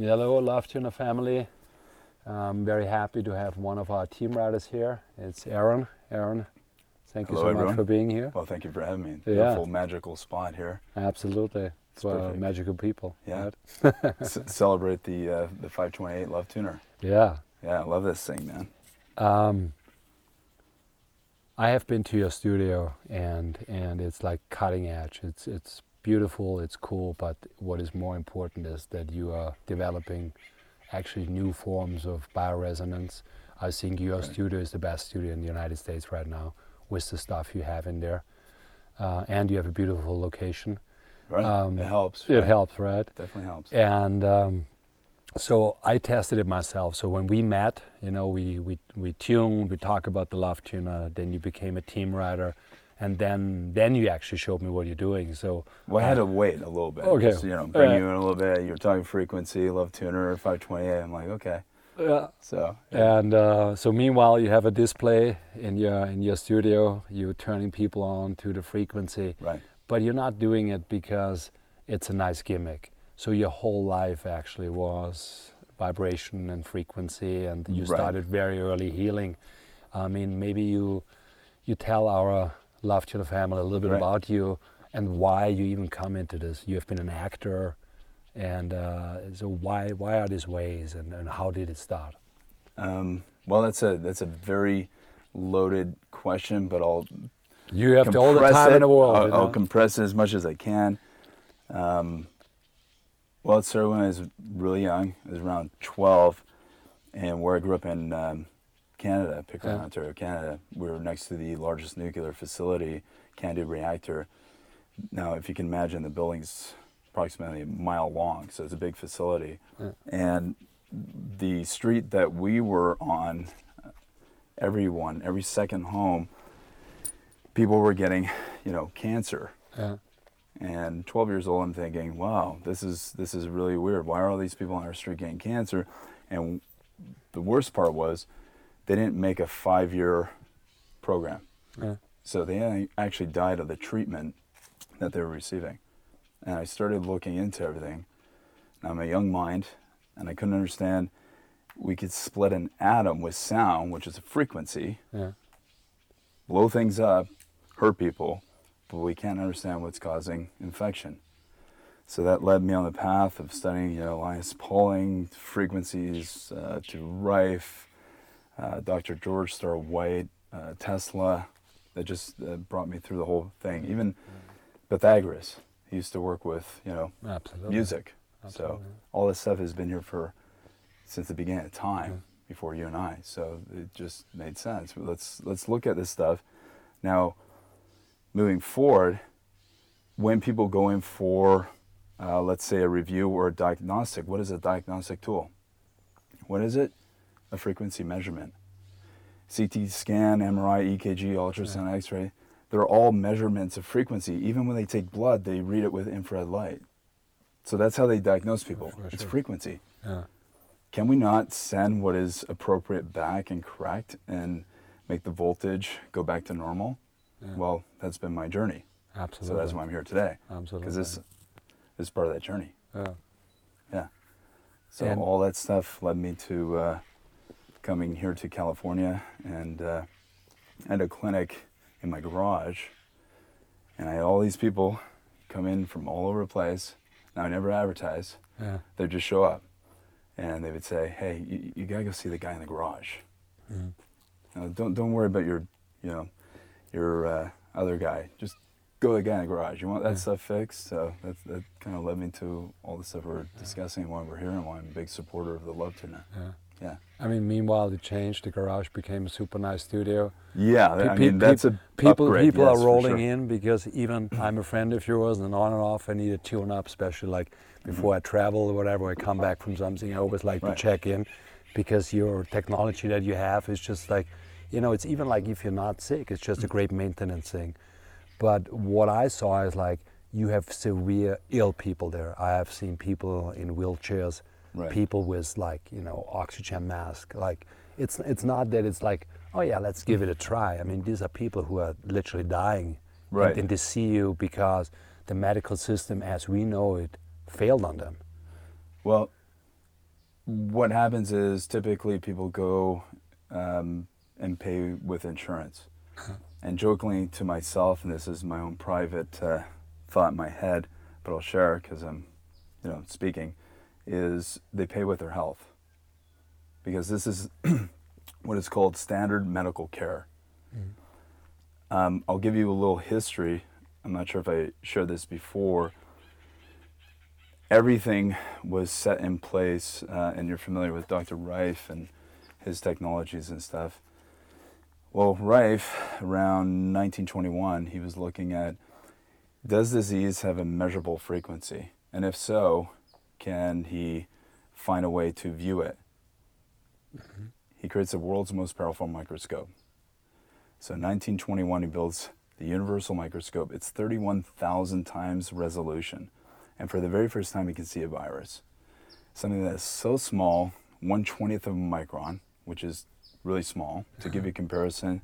Hello, Love Tuner family. I'm very happy to have one of our team riders here. It's Aaron. Aaron, thank you so everyone. much for being here. Well, thank you for having me. Yeah. Beautiful, magical spot here. Absolutely. For perfect. magical people. Yeah. right? C- celebrate the uh, the 528 Love Tuner. Yeah. Yeah, I love this thing, man. Um, I have been to your studio and and it's like cutting edge. It's it's beautiful, it's cool, but what is more important is that you are developing actually new forms of bioresonance. I think your Right. studio is the best studio in the United States right now with the stuff you have in there. Uh, and you have a beautiful location. Right? Um, it helps. It right? helps, right? Definitely helps. and um, so I tested it myself. So when we met, you know, we we we tuned, we talk about the love tuner. Then you became a team rider, and then then you actually showed me what you're doing. So Well, I had uh, to wait a little bit. Okay. Just, you know, bring Uh, you in a little bit. You're talking frequency, Love Tuner, 528. I'm like, okay. yeah. So, yeah. And uh, so meanwhile, you have a display in your in your studio. You're turning people on to the frequency, right. but you're not doing it because it's a nice gimmick. So your whole life actually was vibration and frequency, and you Right. started very early healing. I mean, maybe you you tell our love to the family a little bit Right. about you and why you even come into this. You have been an actor, and uh, so why why are these ways, and, and how did it start? Um, well, that's a that's a very loaded question, but I'll You have all the compress time it. in the world. I'll, you I'll compress it as much as I can. Um, well, it started when I was really young. I was around 12, and where I grew up in um, Canada, Pickering, Yeah. Ontario, Canada, we were next to the largest nuclear facility, CANDU reactor. Now, if you can imagine, the building's approximately a mile long, so it's a big facility. Yeah. And the street that we were on, everyone, every second home, people were getting, you know, cancer. yeah. And 12 years old, I'm thinking, wow, this is this is really weird. Why are all these people on our street getting cancer? And the worst part was, they didn't make a five-year program, yeah. so they actually died of the treatment that they were receiving. And I started looking into everything. And I'm a young mind, and I couldn't understand. We could split an atom with sound, which is a frequency, yeah. blow things up, hurt people, but we can't understand what's causing infection. So that led me on the path of studying, you know, Linus Pauling, frequencies uh, to Rife, uh, Dr. George Starr White, uh, Tesla. That just uh, brought me through the whole thing. Even Pythagoras, he used to work with, you know, Absolutely. music. Absolutely. So all this stuff has been here for since the beginning of time before you and I. So it just made sense. Let's let's look at this stuff. Now, moving forward, when people go in for, uh, let's say, a review or a diagnostic, what is a diagnostic tool? What is it? A frequency measurement. CT scan, MRI, EKG, ultrasound, X-ray. They're all measurements of frequency. Even when they take blood, they read it with infrared light. So that's how they diagnose people. For It's sure. frequency. Yeah. Can we not send what is appropriate back and correct and make the voltage go back to normal? Yeah. Well, that's been my journey. Absolutely. So that's why I'm here today. Absolutely. Because this, this is part of that journey. Yeah. Yeah. So And- all that stuff led me to uh, coming here to California and uh, I had a clinic in my garage. And I had all these people come in from all over the place. Now, I never advertise. Yeah. They'd just show up and they would say, hey, you, you gotta go see the guy in the garage. You know, don't, don't worry about your, you know, your uh, other guy. Just go to the guy in the garage. You want that Yeah. stuff fixed? So that, that kind of led me to all the stuff we're discussing and why we're here and why I'm a big supporter of the Love Tuner. Yeah. Yeah. I mean, meanwhile, it changed. The garage became a super nice studio. Yeah, Pe- I mean, that's a people. upgrade, people yes, are rolling sure. in because even I'm a friend of yours, and on and off, I need a tune up, especially like before I travel or whatever. I come back from something, I always like. Right. to check in because your technology that you have is just like, you know, it's even like if you're not sick, it's just a mm. great maintenance thing. But what I saw is like you have severe ill people there. I have seen people in wheelchairs, Right. people with like you know oxygen mask. Like it's it's not that it's like oh yeah let's give it a try. I mean these are people who are literally dying, Right. And, and they see you because the medical system as we know it failed on them. Well, what happens is typically people go um, and pay with insurance. and jokingly to myself, and this is my own private uh, thought in my head, but I'll share because I'm, you know, speaking, is they pay with their health. Because this is what is called standard medical care. Um, I'll give you a little history. I'm not sure if I shared this before. Everything was set in place, uh, and you're familiar with Dr. Rife and his technologies and stuff. Well, Rife, around 1921, he was looking at does disease have a measurable frequency? And if so, can he find a way to view it? He creates the world's most powerful microscope. So in 1921, he builds the universal microscope. It's 31,000 times resolution. And for the very first time, he can see a virus. Something that is so small, 1 20th of a micron, which is really small. To give you a comparison,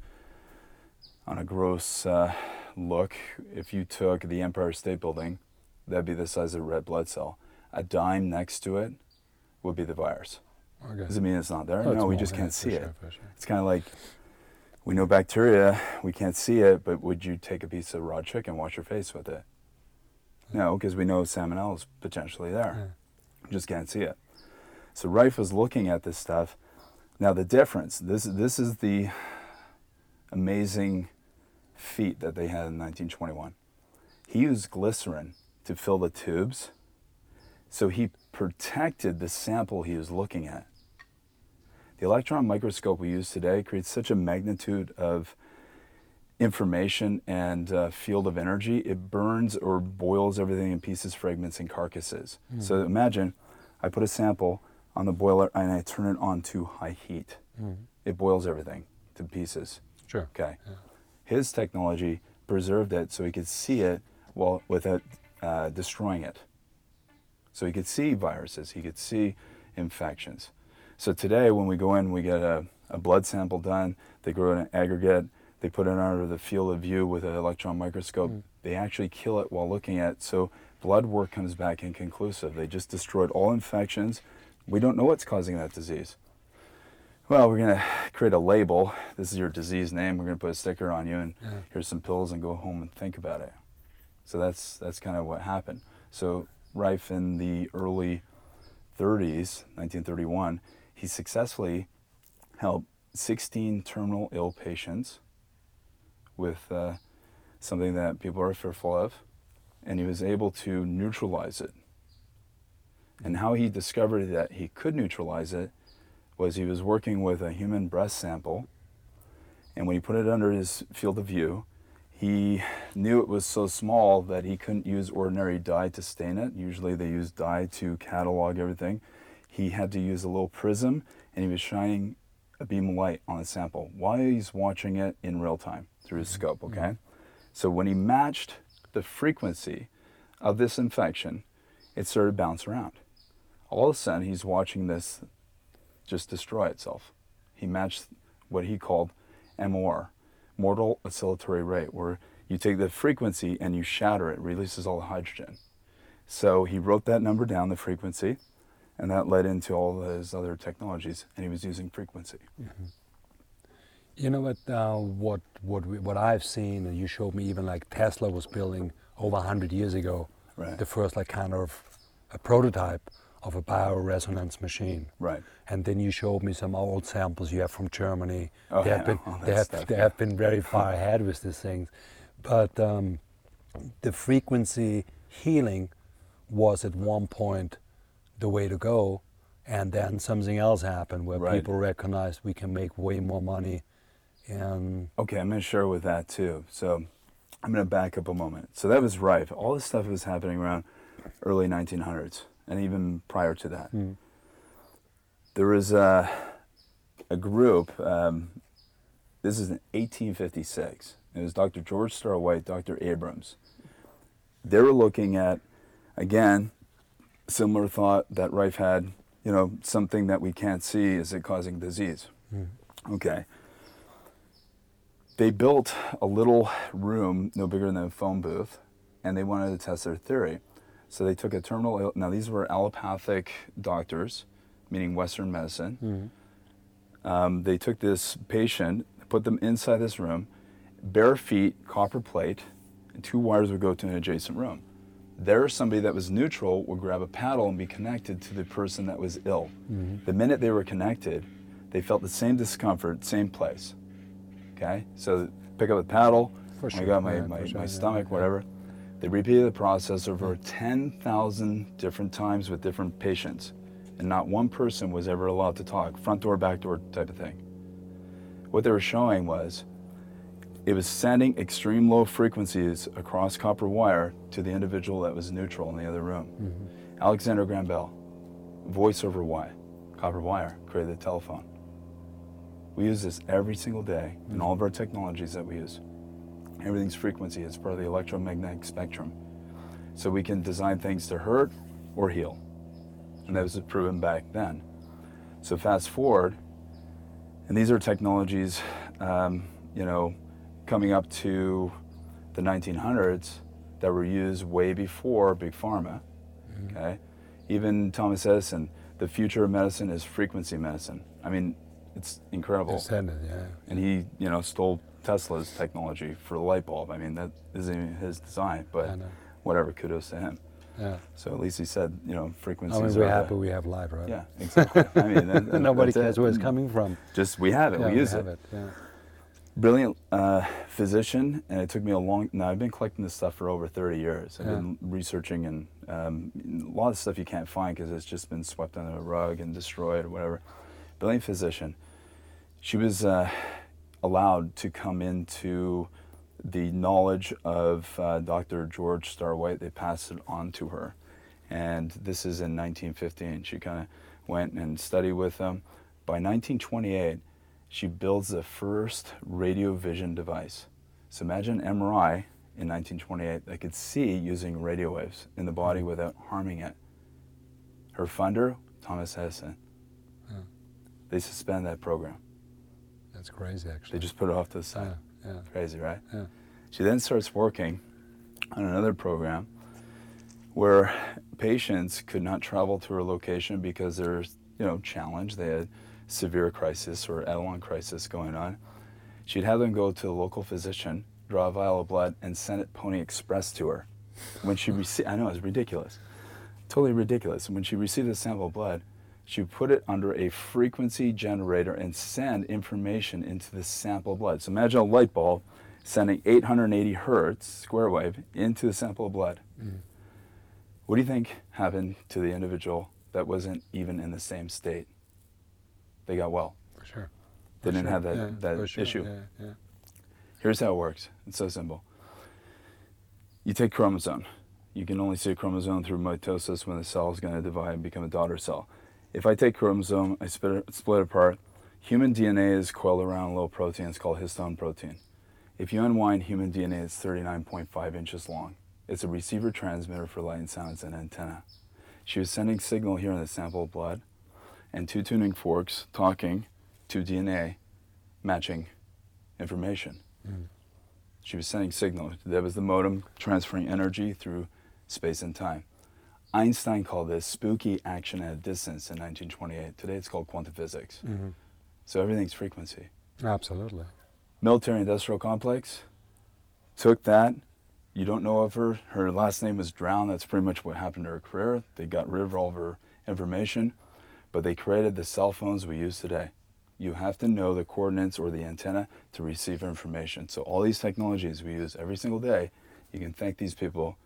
on a gross uh, look, if you took the Empire State Building, that'd be the size of a red blood cell. A dime next to it would be the virus. Okay. Does it mean it's not there? Oh, no, we just can't see it. sure, for sure. It's kind of like we know bacteria, we can't see it, but would you take a piece of raw chicken, wash your face with it? No, because we know salmonella is potentially there. Just can't see it. So Rife was looking at this stuff. Now the difference, this this is the amazing feat that they had in 1921. He used glycerin to fill the tubes, so he protected the sample he was looking at. The electron microscope we use today creates such a magnitude of information and uh, field of energy, it burns or boils everything in pieces, fragments, and carcasses. So imagine I put a sample on the boiler and I turn it on to high heat. It boils everything to pieces. Sure. Okay. His technology preserved it so he could see it while without uh, destroying it. So he could see viruses, he could see infections. So today, when we go in, we get a, a blood sample done, they grow an aggregate, they put it under the field of view with an electron microscope. Hmm. They actually kill it while looking at it. So blood work comes back inconclusive. They just destroyed all infections. We don't know what's causing that disease. Well, we're going to create a label. This is your disease name. We're going to put a sticker on you, and Yeah. here's some pills, and go home and think about it. So that's that's kind of what happened. So Rife in the early 30s, 1931, he successfully helped 16 terminal ill patients with uh, something that people are fearful of, and he was able to neutralize it. And how he discovered that he could neutralize it was he was working with a human breast sample, and when he put it under his field of view, he knew it was so small that he couldn't use ordinary dye to stain it. Usually they use dye to catalog everything. He had to use a little prism, and he was shining a beam of light on the sample while he's watching it in real time through his scope, mm-hmm. okay? So when he matched the frequency of this infection, it started to bounce around. All of a sudden, he's watching this just destroy itself. He matched what he called MOR, mortal oscillatory rate, where you take the frequency and you shatter it, releases all the hydrogen. So he wrote that number down, the frequency, and that led into all his other technologies, and he was using frequency. You know what? Uh, what what we, what I've seen, and you showed me even like Tesla was building over hundred years ago, Right. the first like kind of a prototype of a bioresonance machine. Right. And then you showed me some old samples you have from Germany. Oh, they have been they have stuff, they yeah. have been very far ahead with these things, but um, the frequency healing was at one point the way to go, and then something else happened where Right. people recognized we can make way more money, and Okay, I'm going to share with that too. So I'm going to back up a moment. So that was Rife. All this stuff was happening around early 1900s and even prior to that. There was a, a group, um, this is in 1856. It was Dr. George Starr White, Dr. Abrams. They were looking at, again, similar thought that Rife had, you know, something that we can't see, is it causing disease? Okay they built a little room no bigger than a phone booth and they wanted to test their theory so they took a terminal ill now these were allopathic doctors meaning Western medicine. Um, they took this patient, put them inside this room, bare feet, copper plate, and two wires would go to an adjacent room. There, somebody that was neutral would grab a paddle and be connected to the person that was ill. The minute they were connected, they felt the same discomfort, same place. Okay, so pick up a paddle. For I got my, yeah, my, sure, my yeah, stomach, yeah. whatever. They repeated the process over 10,000 different times with different patients, and not one person was ever allowed to talk, front door, back door type of thing. What they were showing was it was sending extreme low frequencies across copper wire to the individual that was neutral in the other room. Mm-hmm. Alexander Graham Bell, voice over wire, copper wire, created the telephone. We use this every single day in all of our technologies that we use. Everything's frequency, it's part of the electromagnetic spectrum. So we can design things to hurt or heal. And that was proven back then. So fast forward, and these are technologies, um, you know, coming up to the 1900s that were used way before Big Pharma. Okay, even Thomas Edison, the future of medicine is frequency medicine. I mean, it's incredible. Descended, yeah. And he, you know, stole Tesla's technology for the light bulb. I mean, that isn't even his design, but whatever, kudos to him. Yeah. So at least he said, you know, frequencies. I mean, we're are the- happy we have light, right? Yeah, exactly. I mean, that- that- Nobody that's it. cares where it's coming from. Just we have it. yeah, we use have it. it. Yeah. Brilliant uh, physician, and it took me a long. Now I've been collecting this stuff for over 30 years. I've Yeah. been researching and um, a lot of stuff you can't find because it's just been swept under the rug and destroyed or whatever. Brilliant physician. She was uh, allowed to come into the knowledge of uh, Dr. George Starr White. They passed it on to her, and this is in 1915. She kind of went and studied with them. By 1928, she builds the first radio vision device. So imagine MRI in 1928 that could see using radio waves in the body without harming it. Her funder, Thomas Edison. They suspend that program. That's crazy, actually. They just put it off to the side. yeah, yeah, Crazy, right? yeah. She then starts working on another program where patients could not travel to her location because there's, you know, challenge. They had severe crisis or Edelon crisis going on. She'd have them go to the local physician, draw a vial of blood, and send it Pony Express to her. When she received, I know it's ridiculous, totally ridiculous. And When she received the sample of blood, she would put it under a frequency generator and send information into the sample blood. So imagine a light bulb sending 880 hertz square wave into the sample of blood. Mm. What do you think happened to the individual that wasn't even in the same state? They got well. For sure. They didn't sure. have that, Yeah, that sure. issue. Yeah, yeah. Here's how it works. It's so simple. You take chromosome. You can only see a chromosome through mitosis when the cell is going to divide and become a daughter cell. If I take chromosome, I split it, split it apart. Human DNA is coiled around a little protein. It's called histone protein. If you unwind human DNA, it's 39.5 inches long. It's a receiver transmitter for light and sound. It's an antenna. She was sending signal here in the sample of blood, and two tuning forks talking to DNA, matching information. Hmm. She was sending signal. That was the modem transferring energy through space and time. Einstein called this spooky action at a distance in 1928. Today it's called quantum physics. Mm-hmm. So everything's frequency. Absolutely. Military industrial complex took that. You don't know of her. Her last name was Drown. That's pretty much what happened to her career. They got rid of all of her information, but they created the cell phones we use today. You have to know the coordinates or the antenna to receive information. So all these technologies we use every single day, you can thank these people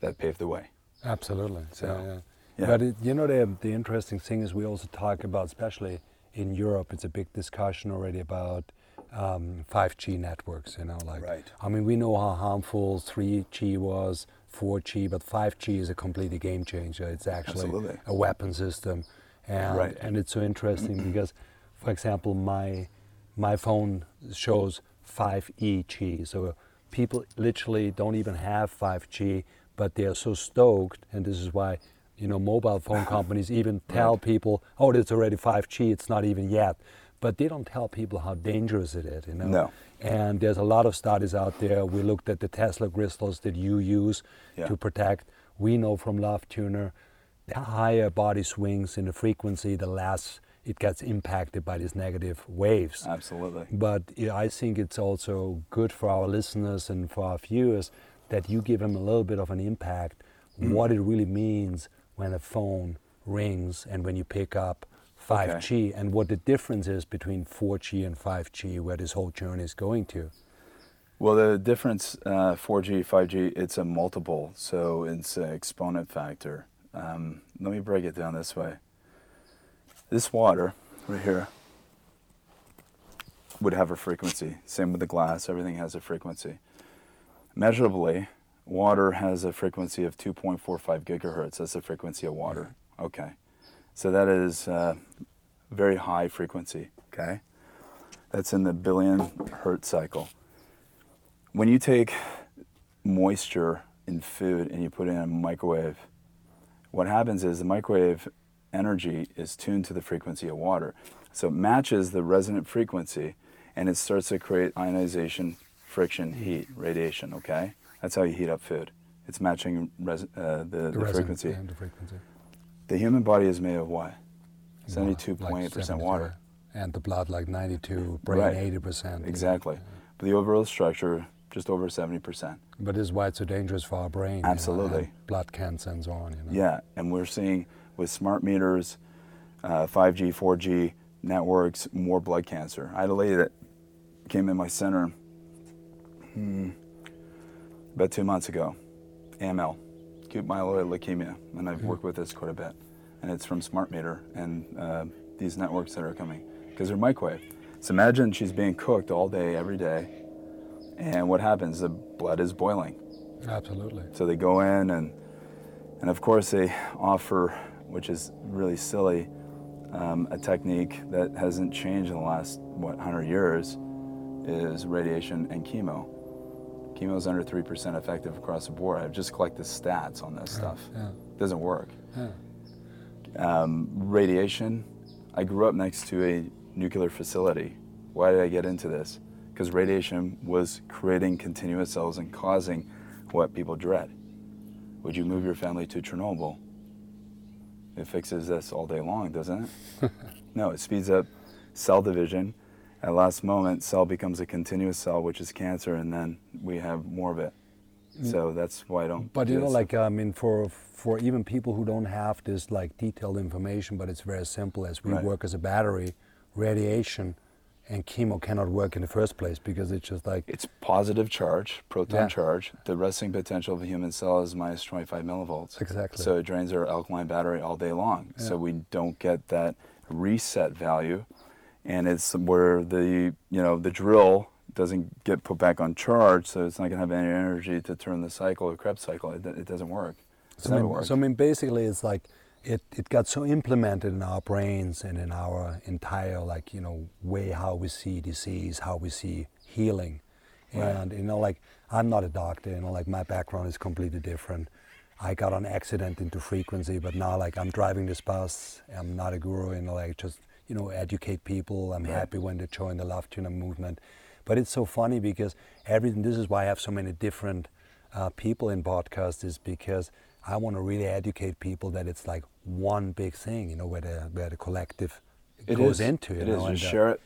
that paved the way. Absolutely. So, yeah, yeah. yeah. But it, you know, the the interesting thing is we also talk about, especially in Europe, it's a big discussion already about um, 5G networks. You know, like Right. I mean, we know how harmful 3G was, 4G, but 5G is a completely game changer. It's actually Absolutely. a weapon system, and Right. and it's so interesting because, for example, my my phone shows 5EG, so people literally don't even have 5G, but they are so stoked, and this is why you know mobile phone companies even tell Right. people, oh, it's already 5G, it's not even yet, but they don't tell people how dangerous it is. You know. No. And there's a lot of studies out there. We looked at the Tesla crystals that you use Yeah. to protect. We know from Love Tuner the higher body swings in the frequency, the less it gets impacted by these negative waves. Absolutely. But yeah, I think it's also good for our listeners and for our viewers that you give them a little bit of an impact Mm. what it really means when a phone rings and when you pick up 5G and what the difference is between 4G and 5G, where this whole journey is going to. Well, the difference, uh, 4G, 5G, it's a multiple, so it's an exponent factor. Um, let me break it down this way. This water right here would have a frequency. Same with the glass, everything has a frequency. Measurably, water has a frequency of 2.45 gigahertz. That's the frequency of water. Okay. So that is uh, very high frequency. Okay. That's in the billion hertz cycle. When you take moisture in food and you put it in a microwave, what happens is the microwave energy is tuned to the frequency of water. So it matches the resonant frequency and it starts to create ionization, friction, heat, radiation, okay? That's how you heat up food. It's matching res- uh, the, the, resonance frequency. the frequency. The human body is made of what? Water, 72.8% water. And the blood like 92, brain Right. 80%. Exactly. But the overall structure, just over 70%. But this is why it's so dangerous for our brain. you know, Absolutely. blood cancer and so on. You know? Yeah, and we're seeing with smart meters, uh, 5G, 4G networks, more blood cancer. I had a lady that came in my center hmm, about two months ago, AML, acute myeloid leukemia, and I've worked with this quite a bit. And it's from smart meter and uh, these networks that are coming because they're microwave. So imagine she's being cooked all day, every day, and what happens? The blood is boiling. Absolutely. So they go in and and of course they offer, which is really silly, um, a technique that hasn't changed in the last what 100 years, is radiation and chemo. Chemo is under three percent effective across the board. I've just collected stats on this stuff. Yeah. Doesn't work. Yeah. Um, radiation. I grew up next to a nuclear facility. Why did I get into this? Because radiation was creating continuous cells and causing what people dread. Would you move your family to Chernobyl? It fixes this all day long, doesn't it? no, it speeds up cell division. At last moment, cell becomes a continuous cell, which is cancer, and then we have more of it. Mm. So that's why I don't. But you know, like I mean, for for even people who don't have this like detailed information, but it's very simple. As we Right. work as a battery, radiation and chemo cannot work in the first place because it's just like It's positive charge, proton Yeah. charge. The resting potential of a human cell is minus 25 millivolts. Exactly. So it drains our alkaline battery all day long. So we don't get that reset value, and it's where the you know the drill doesn't get put back on charge, so it's not going to have any energy to turn the cycle the Krebs cycle. It, it doesn't work. It's So I, mean, so I mean, basically, it's like it, it got so implemented in our brains and in our entire like you know way how we see disease, how we see healing, Right. and you know like I'm not a doctor, you know like my background is completely different. I got an accident into frequency, but now like I'm driving this bus. I'm not a guru, you know like just you know educate people. I'm Right. happy when they join the Love Tuner movement. But it's so funny because everything. This is why I have so many different uh, people in podcasts, is because I want to really educate people that it's like one big thing, you know, where the where the collective It goes is. into. You It know, is. Just uh, share it,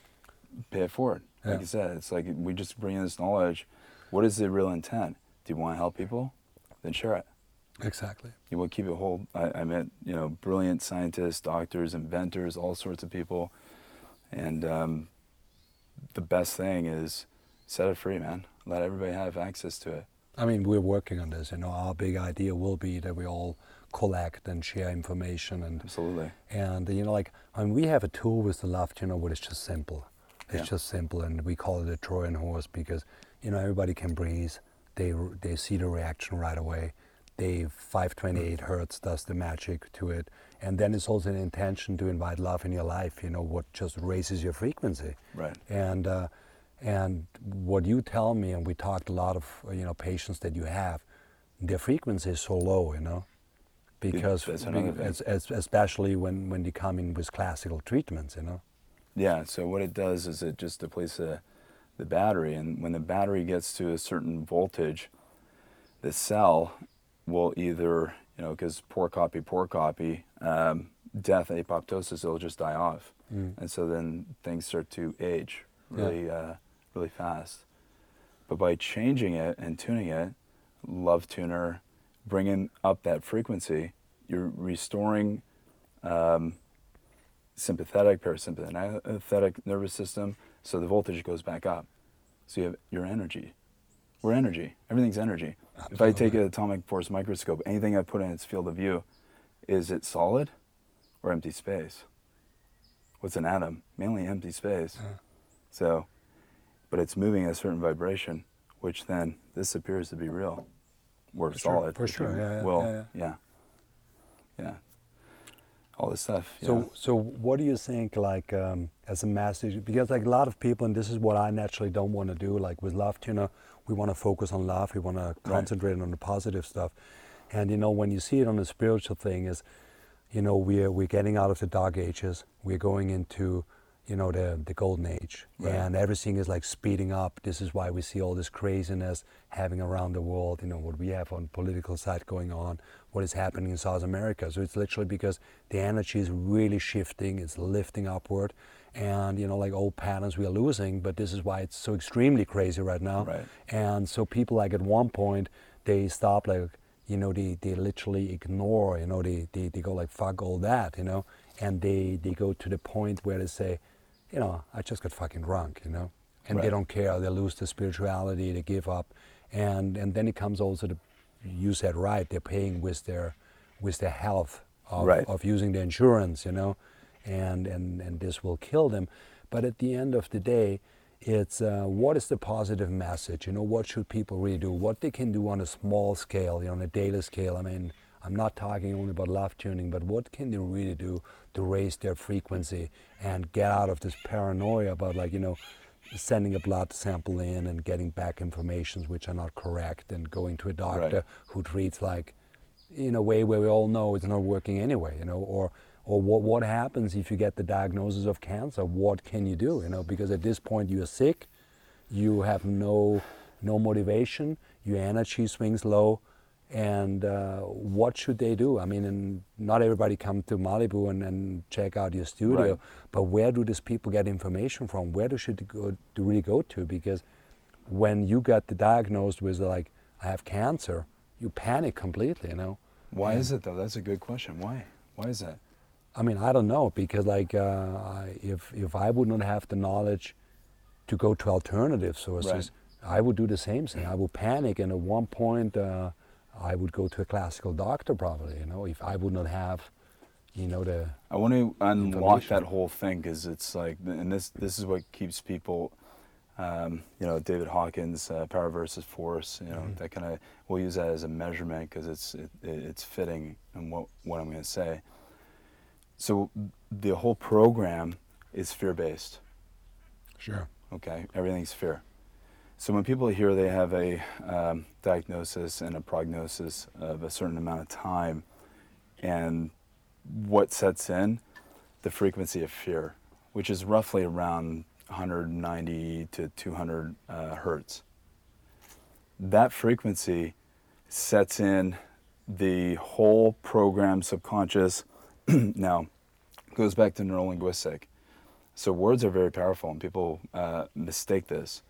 pay it forward. Like Yeah. you said, it's like we just bring in this knowledge. What is the real intent? Do you want to help people? Then share it. Exactly. You to keep it whole. I, I met you know brilliant scientists, doctors, inventors, all sorts of people, and um, the best thing is set it free, man. Let everybody have access to it. I mean, we're working on this. You know, our big idea will be that we all collect and share information and Absolutely. And you know, like I mean, we have a tool with the love, you know, where it's just simple. It's Yeah. just simple, and we call it a Trojan horse because you know everybody can breathe. They they see the reaction right away. They 528 hertz does the magic to it, and then it's also an intention to invite love in your life. You know, what just raises your frequency. Right. And uh, and what you tell me, and we talked a lot of uh, you know patients that you have, their frequency is so low. You know, because that's another thing. as, as, especially when when you come in with classical treatments. You know. Yeah. So what it does is it just depletes the, the battery, and when the battery gets to a certain voltage, the cell will either you know, because poor copy, poor copy, um, death, apoptosis, it'll just die off, Mm. and so then things start to age Yeah. really, uh, really fast. But by changing it and tuning it, love tuner, bringing up that frequency, you're restoring um, sympathetic, parasympathetic nervous system, so the voltage goes back up. So you have your energy. We're energy. Everything's energy. If I take an atomic force microscope, anything I put in its field of view, is it solid or empty space? What's an atom? Mainly empty space. Yeah. So, but it's moving at a certain vibration, which then this appears to be real. We're For sure, solid. for sure, yeah, yeah, will. yeah, yeah. Yeah. All this stuff. So, so what do you think, like, um, as a message? Because, like, a lot of people, and this is what I naturally don't want to do. Like with love tuner, we want to focus on love. We want to concentrate on the positive stuff. And you know, when you see it on the spiritual thing, is, you know, we're we're getting out of the dark ages. We're going into, you know, the the golden age, Right. and everything is like speeding up. This is why we see all this craziness having around the world. You know, what we have on political side going on, what is happening in South America. So it's literally because the energy is really shifting. It's lifting upward, and you know, like old patterns we are losing. But this is why it's so extremely crazy right now. Right. And so people like at one point they stop like you know they, they literally ignore you know they, they, they go like fuck all that you know and they they go to the point where they say you know I just got fucking drunk you know? And they don't care. They lose their spirituality. They give up. And and then it comes also to you said right they're paying with their with their health of, Right. of using the insurance you know? And, and and this will kill them. But at the end of the day it's uh, what is the positive message? You know what should people really do? What they can do on a small scale you know, on a daily scale? I mean i'm not talking only about love tuning but what can they really do to raise their frequency and get out of this paranoia about like you know sending a blood sample in and getting back informations which are not correct and going to a doctor Right. who treats like in a way where we all know it's not working anyway, you know, or or what what happens if you get the diagnosis of cancer? What can you do? You know, because at this point you're sick, you have no no motivation, your energy swings low, and uh, what should they do? I mean, and not everybody come to Malibu and, and check out your studio, Right. but where do these people get information from? Where do should they go to really go to? Because when you got the diagnosed with like I have cancer, you panic completely, you know. Why Yeah. is it though? That's a good question. Why? Why is that? I mean, I don't know because like uh, if if I would not have the knowledge to go to alternative sources, I would do the same thing. I would panic, and at one point, uh, I would go to a classical doctor probably. You know, if I would not have, you know, the I want to unlock that whole thing because it's like, and this this is what keeps people, um, you know, David Hawkins, uh, power versus force. You know, Mhm. that kind of we'll use that as a measurement because it's it, it, it's fitting in what what I'm going to say. So the whole program is fear based. sure, Okay, everything's fear. So when people hear they have a um, diagnosis and a prognosis of a certain amount of time, and what sets in, the frequency of fear, which is roughly around 190 to 200 uh, hertz. That frequency sets in the whole program subconscious. now, goes back to neurolinguistic. So words are very powerful, and people uh, mistake this.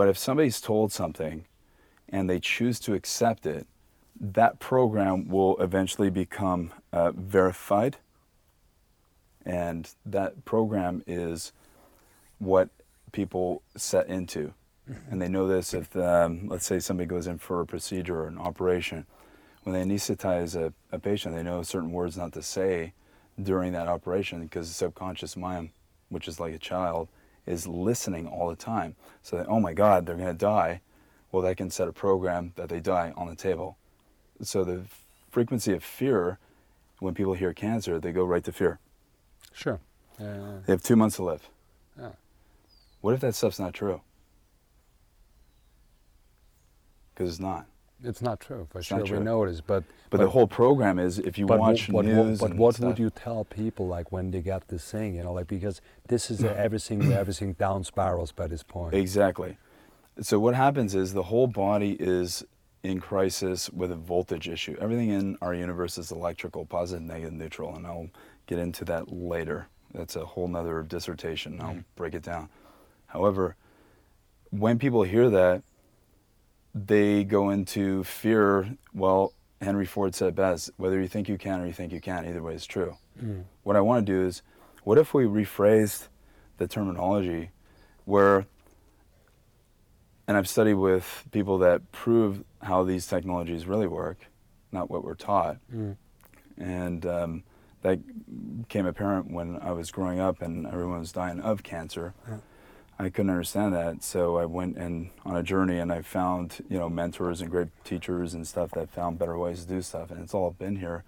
But if somebody's told something and they choose to accept it, that program will eventually become uh, verified. And that program is what people set into. And they know this if, um, let's say, somebody goes in for a procedure or an operation. When they anesthetize a, a patient, they know certain words not to say during that operation because the subconscious mind, which is like a child, is listening all the time. So that, oh my God, they're going to die. Well, that can set a program that they die on the table. So the frequency of fear, when people hear cancer, they go right to fear. sure. Uh, They have two months to live. Yeah. What if that stuff's not true? Because it's not. It's not true for It's sure. not We true. know it is, but But, the whole program is if you but watch but, wh- news but and what stuff, would you tell people like when they get this thing? You know, like because this is everything everything down spirals by this point. Exactly. So what happens is the whole body is in crisis with a voltage issue. Everything in our universe is electrical, positive, negative, neutral, and I'll get into that later. That's a whole nother dissertation. I'll mm-hmm. break it down. However, when people hear that, they go into fear. Well, Henry Ford said best whether you think you can or you think you can't, either way is true. Mm. What I want to do is, what if we rephrased the terminology where, and I've studied with people that prove how these technologies really work, not what we're taught. Mm. And um, that became apparent when I was growing up and everyone was dying of cancer. Yeah. I couldn't understand that, so I went in on a journey and I found you know mentors and great teachers and stuff that found better ways to do stuff, and it's all been here.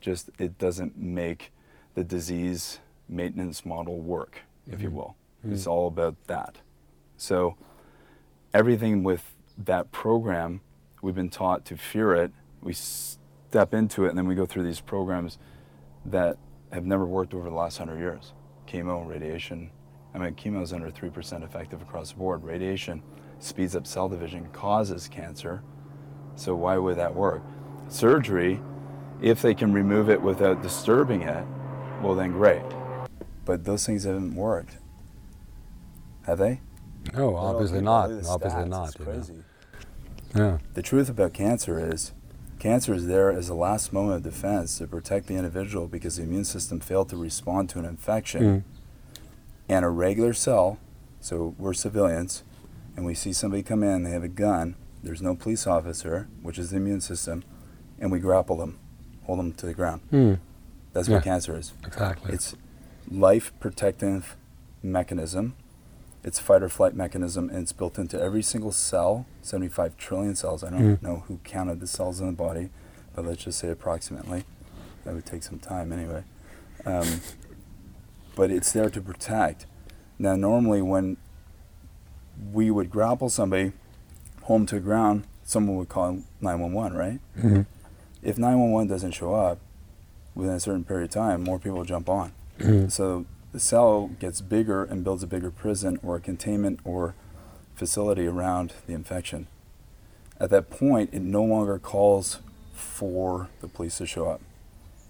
Just it doesn't make the disease maintenance model work, if you Mhm. will. Mhm. It's all about that. So everything with that program, we've been taught to fear it. We step into it, and then we go through these programs that have never worked over the last hundred years. Chemo, radiation. I mean, chemo is under 3% effective across the board. Radiation speeds up cell division, causes cancer. So why would that work? Surgery, if they can remove it without disturbing it, well then great. But those things haven't worked. Have they? No, obviously not. Obviously not. It's you know. crazy. Yeah. The truth about cancer is cancer is there as a last moment of defense to protect the individual because the immune system failed to respond to an infection. Mm. And a regular cell, so we're civilians, and we see somebody come in, they have a gun, there's no police officer, which is the immune system, and we grapple them, hold them to the ground. Mm. That's Yeah. what cancer is. Exactly. It's life protective mechanism. It's fight or flight mechanism, and it's built into every single cell. 75 trillion cells. I don't Mm. know who counted the cells in the body, but let's just say approximately. That would take some time anyway. Um, but it's there to protect. Now, normally when we would grapple somebody home to the ground, someone would call 911, right? Mhm. If 911 doesn't show up within a certain period of time, more people jump on. Mm. So the cell gets bigger and builds a bigger prison or a containment or facility around the infection. At that point, it no longer calls for the police to show up.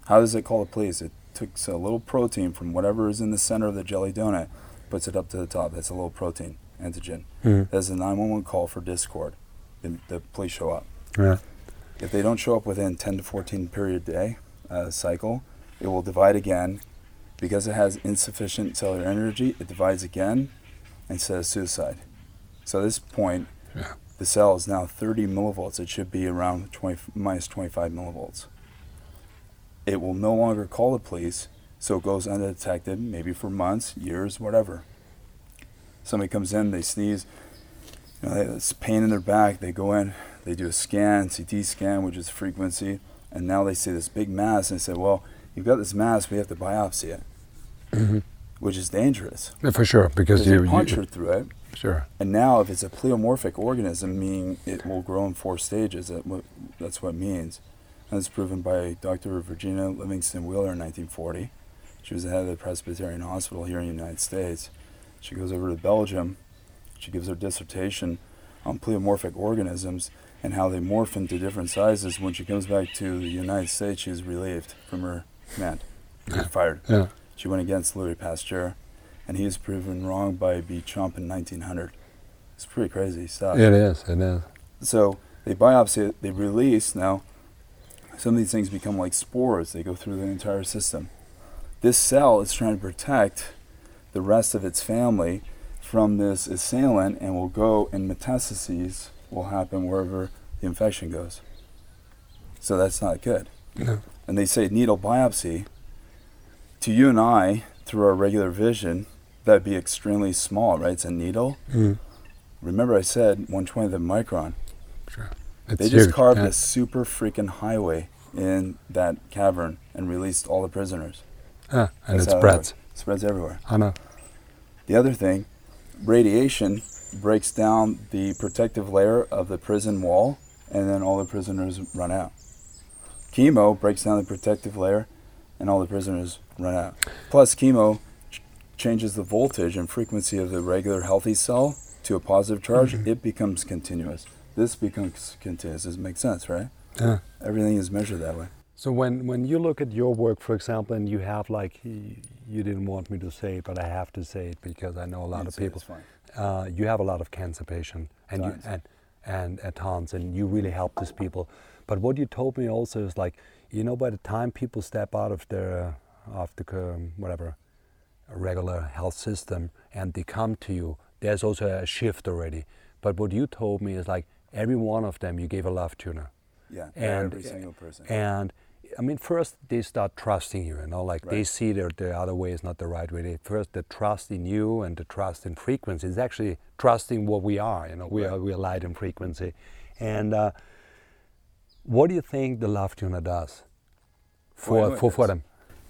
How does it call the police? It takes a little protein from whatever is in the center of the jelly donut, puts it up to the top. That's a little protein, antigen. Mm. That's a 911 call for discord. The, the police show up. Yeah. If they don't show up within 10 to 14 period day uh, cycle, it will divide again. Because it has insufficient cellular energy, it divides again and says suicide. So at this point, Yeah. the cell is now 30 millivolts. It should be around 20, minus 25 millivolts. It will no longer call the police, so it goes undetected, maybe for months, years, whatever. Somebody comes in, they sneeze, you know, they- it's pain in their back. They go in, they do a scan, CT scan, which is frequency, and now they see this big mass and they say, well, you've got this mass, we have to biopsy it, Mhm. which is dangerous. Yeah, for sure, because you, you puncture you through it. sure. And now, if it's a pleomorphic organism, meaning it will grow in four stages, that that's what it means. It's proven by Dr. Virginia Livingston Wheeler in 1940. She was the head of the Presbyterian Hospital here in the United States. She goes over to Belgium. She gives her dissertation on pleomorphic organisms and how they morph into different sizes. When she comes back to the United States, she is relieved from her command. She was fired. Yeah. She went against Louis Pasteur, and he was proven wrong by Béchamp in 1900. It's pretty crazy stuff. It is. It is. So they biopsy it, they release. Now, some of these things become like spores, they go through the entire system. This cell is trying to protect the rest of its family from this assailant and will go and metastases will happen wherever the infection goes. So that's not good. No. And they say needle biopsy, to you and I, through our regular vision, that'd be extremely small, right? It's a needle. Mm. Remember, I said 120th of a micron. Sure. It's They just huge, carved yeah. a super freaking highway in that cavern and released all the prisoners. Yeah, and That's it how it spreads. spreads everywhere. I know. The other thing, radiation breaks down the protective layer of the prison wall, and then all the prisoners run out. Chemo breaks down the protective layer, and all the prisoners run out. Plus, chemo ch- changes the voltage and frequency of the regular healthy cell to a positive charge. Mhm. It becomes continuous. This becomes continuous. This makes sense, right? Yeah. Everything is measured that way. So when, when you look at your work, for example, and you have like you didn't want me to say it, but I have to say it because I know a lot You of people. It's fine. Uh, you have a lot of cancer patients, and you and and uh, tons, and you really help these people. But what you told me also is like, you know, by the time people step out of their of the um, whatever regular health system and they come to you, there's also a shift already. But what you told me is like every one of them you gave a love tuner. Yeah. And- every single person. And I mean, first they start trusting you, you know, like they see that the other way is not the right way. They first the trust in you and the trust in frequency is actually trusting what we are. You know, we Right. are we are light and frequency. And uh, what do you think the love tuner does Well, for it for, for them?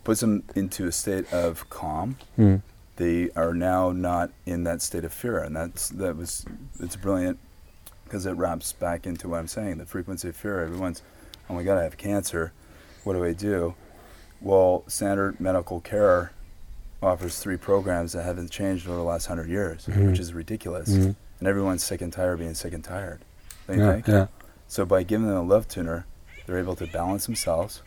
Puts them into a state of calm. Mm. They are now not in that state of fear, and that's that was it's brilliant because it wraps back into what I'm saying. The frequency of fear. Everyone's, oh my God, I have cancer. What do I do? Well, standard medical care offers three programs that haven't changed over the last hundred years, Mhm. which is ridiculous. Mhm. And everyone's sick and tired of being sick and tired. Yeah, think? yeah, So by giving them a love tuner, they're able to balance themselves.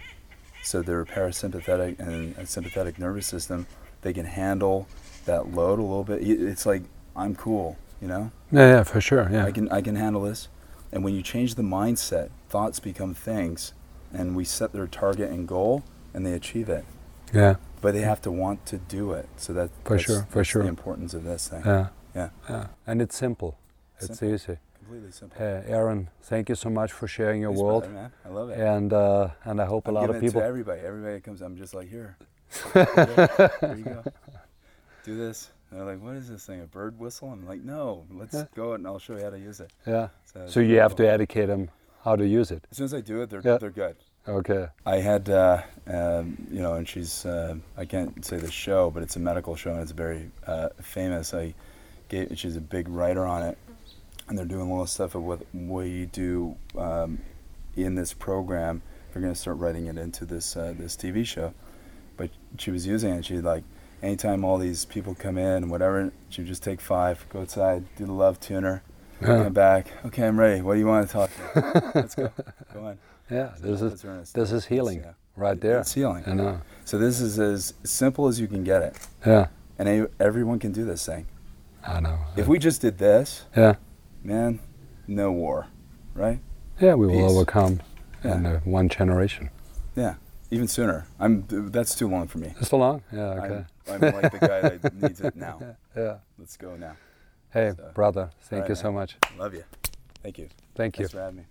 So their parasympathetic and and sympathetic nervous system, they can handle that load a little bit. It's like I'm cool, you know. yeah, yeah, for sure. Yeah, I can I can handle this. And when you change the mindset, thoughts become things, and we set their target and goal, and they achieve it. yeah, But they have to want to do it. So that For that's, sure, for that's sure. the importance of this thing. yeah, Yeah. yeah. And it's simple. It's Simple. easy. Completely simple. Uh, Aaron, thank you so much for sharing your Thanks, world. brother, man. I love it. and uh, and I hope a I'm lot of people. to everybody. Everybody comes, I'm just like, here. Here you go. Do this. And they're like, what is this thing? A bird whistle? I'm like, no. Let's Yeah. go and I'll show you how to use it. Yeah. So, So you have to educate them how to use it. As soon as I do it, they're Yeah. they're good. Okay. I had, uh, um, you know, and she's, uh, I can't say the show, but it's a medical show and it's very uh, famous. I gave, she's a big writer on it, and they're doing a little stuff of what we do um, in this program. They're going to start writing it into this uh, this TV show. But she was using it. And she like, anytime all these people come in and whatever, would just take five, go outside, do the love tuner, Yeah. come back. Okay, I'm ready. What do you want to talk about? Let's go. Go on. Yeah. This is this. is healing Yeah. right there. It's healing. I know. So this is as simple as you can get it, Yeah. and everyone can do this thing. I know. If we just did this, Yeah. man, no war, right? Yeah. We will Peace. overcome in uh, one generation. Even sooner. I'm. That's too long for me. Is so long? Yeah. Okay. I'm, I'm like the guy that needs it now. Yeah. Let's go now. Hey, So- brother. Thank right, you so much. Love you. Thank you. Thank you. Thanks for having me.